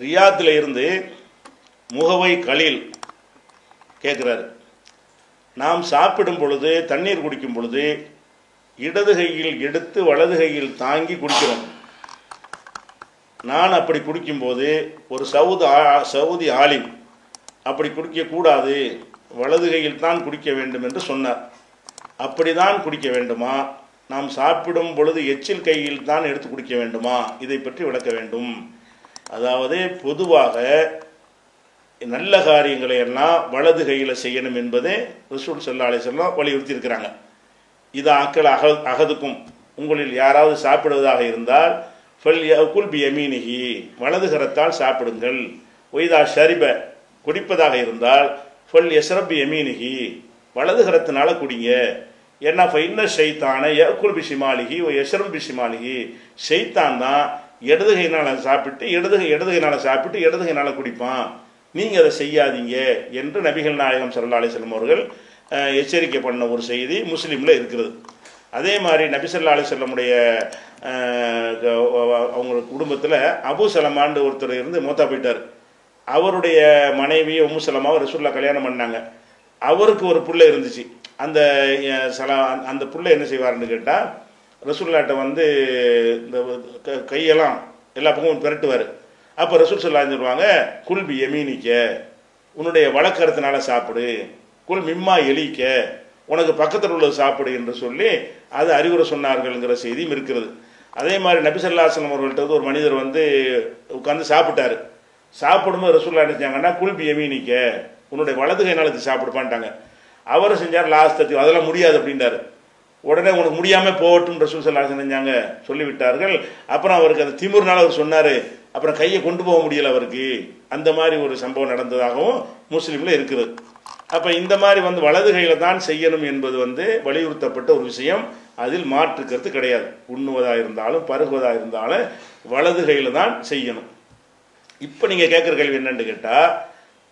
ரியாத்தில் இருந்து முகவை கலில் கேட்குறாரு நாம் சாப்பிடும் பொழுது தண்ணீர் குடிக்கும் பொழுது இடது கையில் எடுத்து வலது கையில் தாங்கி குடிக்கிறோம். நான் அப்படி குடிக்கும்போது ஒரு சவுதி ஆ- சவுதி ஆலிம் அப்படி குடிக்கக்கூடாது வலது கையில் தான் குடிக்க வேண்டும் என்று சொன்னார். அப்படிதான் குடிக்க வேண்டுமா? நாம் சாப்பிடும் பொழுது எச்சில் கையில் தான் எடுத்து குடிக்க வேண்டுமா? இதை பற்றி விளக்க வேண்டும். அதாவது பொதுவாக நல்ல காரியங்களை எல்லாம் வலது கையில் செய்யணும் என்பதே ரிசூல் சல்லா அலிசல்லாம் வலியுறுத்தி இருக்கிறாங்க இது அக்கள் அக அகதுக்கும் உங்களில் யாராவது சாப்பிடுவதாக இருந்தால் ஃபல் குல் பி யமீனிஹி வலது கரத்தால் சாப்பிடுங்கள். ஒய்தா ஷரிப குடிப்பதாக இருந்தால் ஃபல் எஸ்ரப் எமீனிகி வலது கரத்தினால குடிங்க. ஏன்னா ஃபைன்ன ஷைத்தான யக்குல் பிஷிமாலிஹி ஓ யஸ்ரம் பிஷிமாலிஹி. ஷைத்தான் தான் இடது கையினால சாப்பிட்டு இடது இடது கையினால சாப்பிட்டு இடது கையினால குடிப்பான். நீங்கள் அதை செய்யாதீங்க என்று நபிகள் நாயகம் சல்லா அலிஸ்லம் அவர்கள் எச்சரிக்கை பண்ண ஒரு செய்தி முஸ்லீமில் இருக்கிறது. அதே மாதிரி நபி அலிசல்லமுடைய க- அவங்க குடும்பத்தில் அபு சலமான்னு ஒருத்தர் இருந்து மூத்தா போயிட்டார். அவருடைய மனைவி உம்மு சலமாவை ரசூல்லா கல்யாணம் பண்ணாங்க. அவருக்கு ஒரு புள்ளை இருந்துச்சு. அந்த சல சலா அந்த பிள்ளை என்ன செய்வாருன்னு கேட்டால் ரசூல்லாட்ட வந்து இந்த க- கையெல்லாம் எல்லா பக்கமும் பிரட்டுவார். அப்போ ரசூல் சொல்லா சொல்லுவாங்க குல்பி எமீனிக்க உன்னுடைய வழக்கறதுனால சாப்பிடு. குல் மிம்மா எலிக்க உனக்கு பக்கத்தில் உள்ளது சாப்பிடு என்று சொல்லி அது அறிவுரை சொன்னார்கள்ங்கிற செய்தியும் இருக்கிறது. அதே மாதிரி நபிசல்லாசனம் அவர்கள்ட்ட ஒரு மனிதர் வந்து உட்காந்து சாப்பிட்டாரு. சாப்பிடும்போது ரசூல்லா நினைச்சாங்கன்னா செஞ்சாங்கன்னா எமீனிக்க உன்னுடைய வலது கை நாளுக்கு சாப்பிடுப்பான்ட்டாங்க. அவர் செஞ்சார் லாஸ்ட் அதெல்லாம் முடியாது அப்படின்றாரு உடனே உனக்கு முடியாமல் போகட்டும் ரசூல் சல்லா செஞ்சாங்க சொல்லிவிட்டார்கள். அப்புறம் அவருக்கு அந்த திமிர்னால அவர் சொன்னார். அப்புறம் கையை கொண்டு போக முடியல அவருக்கு. அந்த மாதிரி ஒரு சம்பவம் நடந்ததாகவும் முஸ்லீமில் இருக்குது. அப்போ இந்த மாதிரி வந்து வலது கையில் தான் செய்யணும் என்பது வந்து வலியுறுத்தப்பட்ட ஒரு விஷயம். அதில் மாற்று கருத்து கிடையாது. உண்ணுவதாக இருந்தாலும் பருகுவதாக இருந்தாலும் வலது கையில் தான் செய்யணும். இப்போ நீங்கள் கேட்குற கேள்வி என்னென்னு கேட்டால்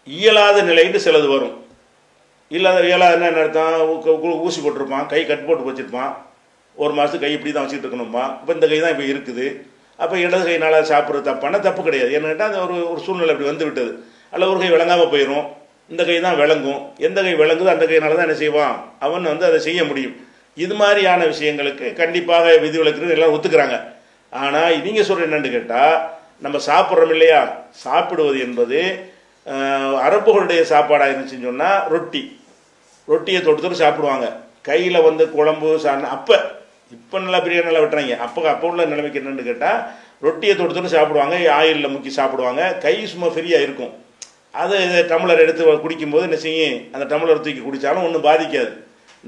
இயலாத நிலைன்னு சிலது வரும். இல்லாத வேலை என்ன அர்த்தம் ஊசி போட்டிருப்பான் கை கட் போட்டு வச்சுருப்பான். ஒரு மாதத்துக்கு கை இப்படி தான் வச்சுட்டு இருக்கணும்பா இப்போ இந்த கை தான் இப்போ இருக்குது. அப்போ இடது கைனால் சாப்பிட்றது தப்பான தப்பு கிடையாது. என்னென்னா கேட்டால் அந்த ஒரு ஒரு சூழ்நிலை அப்படி வந்து விட்டது. அல்ல ஒரு கை விளங்காமல் போயிடும் இந்த கை தான் விளங்கும். எந்த கை விளங்குதோ அந்த கையினால தான் என்ன செய்வான்? அவன் வந்து அதை செய்ய முடியும். இது மாதிரியான விஷயங்களுக்கு கண்டிப்பாக விதி விளக்குறது எல்லாம் ஒத்துக்கிறாங்க. ஆனால் நீங்கள் சொல்கிற என்னென்னு கேட்டால் நம்ம சாப்பிட்றோம் இல்லையா? சாப்பிடுவது என்பது அரப்புகளுடைய அரபுகளுடைய சாப்பாடாக இருந்துச்சுன்னு சொன்னால் ரொட்டி. ரொட்டியை தொட்டு தொட்டு சாப்பிடுவாங்க. கையில் வந்து குழம்பு சாணம் அப்போ இப்போ நல்லா பிரியாணி நல்லா வெட்டுறாங்க. அப்போ அப்போ உள்ள நிலைமைக்கு என்னென்னு கேட்டால் ரொட்டியை தொட்டு தொட்டு சாப்பிடுவாங்க ஆயிலில் முக்கி சாப்பிடுவாங்க. கை சும்மா ஃப்ரீயாக இருக்கும். அது இதை டம்ளர் எடுத்து குடிக்கும்போது என்ன செய்யும்? அந்த டம்ளர் தூக்கி குடித்தாலும் ஒன்றும் பாதிக்காது.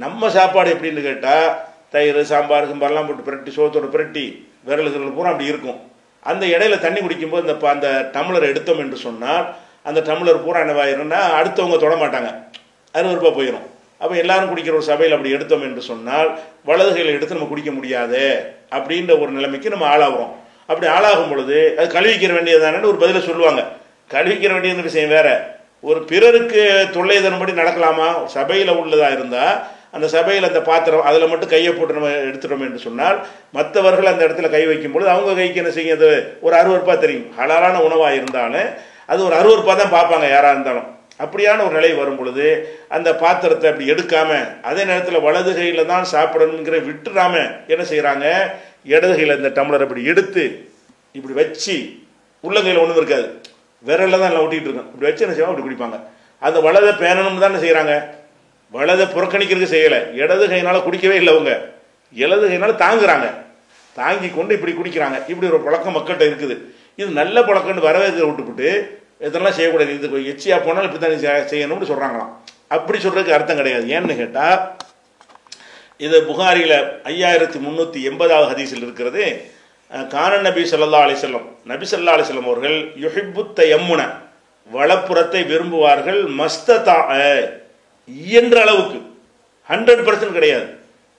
நம்ம சாப்பாடு எப்படின்னு கேட்டால் தயிர் சாம்பார் சாம்பார்லாம் போட்டு பிரட்டி சோத்தோட பிரட்டி விரலுகள் பூரா அப்படி இருக்கும். அந்த இடையில தண்ணி குடிக்கும்போது இந்த அந்த டம்ளர் எடுத்தோம் என்று சொன்னால் அந்த டம்ளர் பூரா என்னவாயிரும்னா அடுத்தவங்க தொட மாட்டாங்க. அருவருப்பாக போயிடும் அப்போ எல்லாரும் குடிக்கிற ஒரு சபையில் அப்படி எடுத்தோம் என்று சொன்னால் வலது கையில் எடுத்து நம்ம குடிக்க முடியாது அப்படின்ற ஒரு நிலைமைக்கு நம்ம ஆளாகிறோம். அப்படி ஆளாகும் பொழுது அது கழுவிக்கிற வேண்டியதானு ஒரு பதிலை சொல்லுவாங்க. கழுவிக்கிற வேண்டியது விஷயம் வேற. ஒரு பிறருக்கு தொல்லை தரும்படி நடக்கலாமா? சபையில் உள்ளதாக இருந்தால் அந்த சபையில் அந்த பாத்திரம் அதில் மட்டும் கையை போட்டு நம்ம எடுத்துட்டோம் என்று சொன்னால் மற்றவர்கள் அந்த இடத்துல கை வைக்கும் பொழுது அவங்க கைக்கு என்ன செய்யும்? அது ஒரு அருவருப்பாக தெரியும். ஹலாலான உணவாக இருந்தாலும் அது ஒரு அருவருப்பாக தான் பார்ப்பாங்க யாராக இருந்தாலும். அப்படியான ஒரு நிலை வரும் பொழுது அந்த பாத்திரத்தை அப்படி எடுக்காம அதே நேரத்தில் வலது கையில் தான் சாப்பிடணுங்கிற விட்டுறாம என்ன செய்கிறாங்க இடது கையில் இந்த டம்ளர் அப்படி எடுத்து இப்படி வச்சு உள்ள கையில் ஒன்றும் இருக்காது. விரலில் தான் எல்லாம் ஒட்டிகிட்டு இருக்கோம். இப்படி வச்சு என்ன செய்வாங்க? அப்படி குடிப்பாங்க. அந்த வலதை பேணணும்னு தானே செய்கிறாங்க வலதை புறக்கணிக்கிறதுக்கு செய்யலை. இடது கையினால் குடிக்கவே இல்லை அவங்க. இடது கையினால் தாங்குறாங்க. தாங்கி கொண்டு இப்படி குடிக்கிறாங்க. இப்படி ஒரு பழக்கம் மக்கள்கிட்ட இருக்குது. இது நல்ல பழக்கம்னு வரவேற்க விட்டுவிட்டு இதெல்லாம் செய்யக்கூடாது? இது எச்சியாக போனாலும் இப்படி தான் செய்யணும்னு சொல்கிறாங்களாம் அப்படி சொல்கிறதுக்கு அர்த்தம் கிடையாது. ஏன்னு கேட்டால் இது புகாரியில் ஐயாயிரத்தி முந்நூற்றி எண்பதாவது ஹதீஸில் இருக்கிறது. கான நபி ஸல்லல்லாஹு அலிசல்லம் நபி சொல்லா அலிசல்லம் அவர்கள் யுஹிபுத்த எம்முன வளப்புறத்தை விரும்புவார்கள் மஸ்ததா இயன்ற அளவுக்கு. ஹண்ட்ரட் பர்சன்ட் கிடையாது.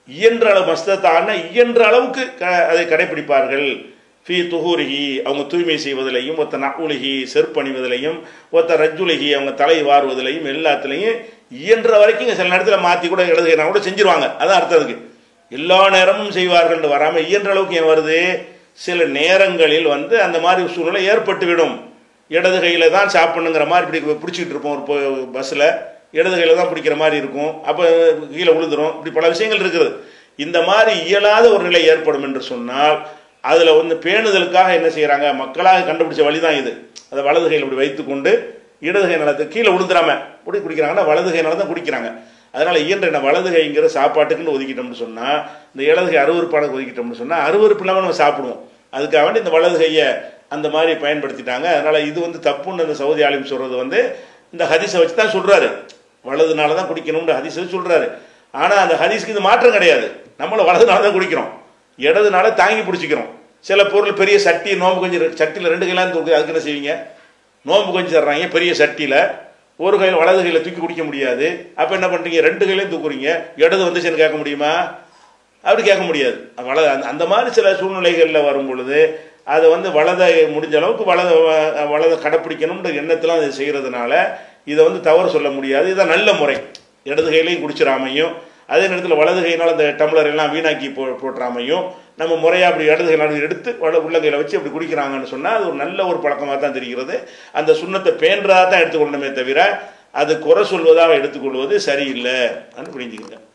இயன்ற அளவு மஸ்தத்தான இயன்ற அளவுக்கு க- அதை கடைபிடிப்பார்கள். ஃபி துஹூரிகி அவங்க தூய்மை செய்வதிலையும் ஒத்த நகுலிஹி செருப்பணிவதிலையும் ஒத்த ரஜ்ஜுலிஹி அவங்க தலை வாருவதிலையும் எல்லாத்துலேயும் இயன்ற வரைக்கும் சில நேரத்தில் மாற்றி கூட இடதுகைனா கூட செஞ்சிருவாங்க. அதான் அர்த்தத்துக்கு எல்லா நேரமும் செய்வார்கள் வராமல் இயன்ற அளவுக்கு ஏன் வருது? சில நேரங்களில் வந்து அந்த மாதிரி சூழ்நிலை ஏற்பட்டு விடும் இடது கையில் தான் சாப்பிடணுங்கிற மாதிரி இப்படி பிடிச்சிக்கிட்டு இருப்போம். ஒரு பஸ்ஸில் இடது கையில் தான் பிடிக்கிற மாதிரி இருக்கும். அப்போ கீழே விழுந்துடும் இப்படி பல விஷயங்கள் இருக்குது. இந்த மாதிரி இயலாத ஒரு நிலை ஏற்படும் என்று சொன்னால் அதில் வந்து பேணுதலுக்காக என்ன செய்கிறாங்க மக்களாக கண்டுபிடிச்ச வழி தான் இது. அதை வலது கையில் இப்படி வைத்துக்கொண்டு இடது கை நலத்தை கீழே விழுந்துடாம இப்படி குடிக்கிறாங்கன்னா வலது கை நலம் தான் குடிக்கிறாங்க. அதனால் இயன்ற என்ன வலது கைங்கிற சாப்பாட்டுக்குன்னு ஒதுக்கிட்டோம்னு சொன்னால் இந்த இடது கை அருவறுப்பாடு ஒதுக்கிட்டோம்னு சொன்னால் அருவறுப்பு இல்லாமல் நம்ம சாப்பிடுவோம். அதுக்காக வேண்டி இந்த வலது கையை அந்த மாதிரி பயன்படுத்திட்டாங்க. அதனால் இது வந்து தப்புன்னு அந்த சவுதி ஆலிம் சொல்கிறது வந்து இந்த ஹதீஸை வச்சு தான் சொல்கிறாரு வலதுனால தான் குடிக்கணும்னு ஹதீஸ் சொல்கிறாரு ஆனால் அந்த ஹதீஸ்க்கு இது மாற்றம் கிடையாது. நம்மளை வலதுனால தான் குடிக்கிறோம். இடதுனால தாங்கி பிடிச்சிக்கிறோம். சில பொருள் பெரிய சட்டி நோம்பு கொஞ்சம் சட்டியில் ரெண்டு கையிலாம் தூக்கி அதுக்கு என்ன செய்வீங்க? நோம்பு கொஞ்சம் தர்றாங்க பெரிய சட்டியில். ஒரு கையில் வலது கையில் தூக்கி குடிக்க முடியாது. அப்போ என்ன பண்ணுறீங்க ரெண்டு கையிலையும் தூக்குறீங்க. இடது வந்துச்சுன்னு கேட்க முடியுமா? அப்படி கேட்க முடியாது. வலது அந்த அந்த மாதிரி சில சூழ்நிலைகளில் வரும் பொழுது அதை வந்து வலதை முடிஞ்ச அளவுக்கு வலதை வலதை கடைப்பிடிக்கணுன்ற எண்ணத்தில் அதை செய்கிறதுனால இதை வந்து தவறு சொல்ல முடியாது. இதான் நல்ல முறை. இடது கையிலையும் குடிச்சிடாமையும் அதே நேரத்தில் வலது கையினால் அந்த டம்ளர் எல்லாம் வீணாக்கி போ போட்டுறாமையும் நம்ம முறையாக அப்படி இடது கையினால் எடுத்து வட உள்ளங்கையில் வச்சு அப்படி குடிக்கிறாங்கன்னு சொன்னால் அது ஒரு நல்ல ஒரு பழக்கமாக தான் தெரிகிறது. அந்த சுண்ணத்தை பேன்றதாக தான் எடுத்துக்கொள்ளணுமே தவிர அது குறை சொல்வதாக எடுத்துக்கொள்வது சரியில்லை. அப்படின்னு புரிஞ்சுக்கிறேன்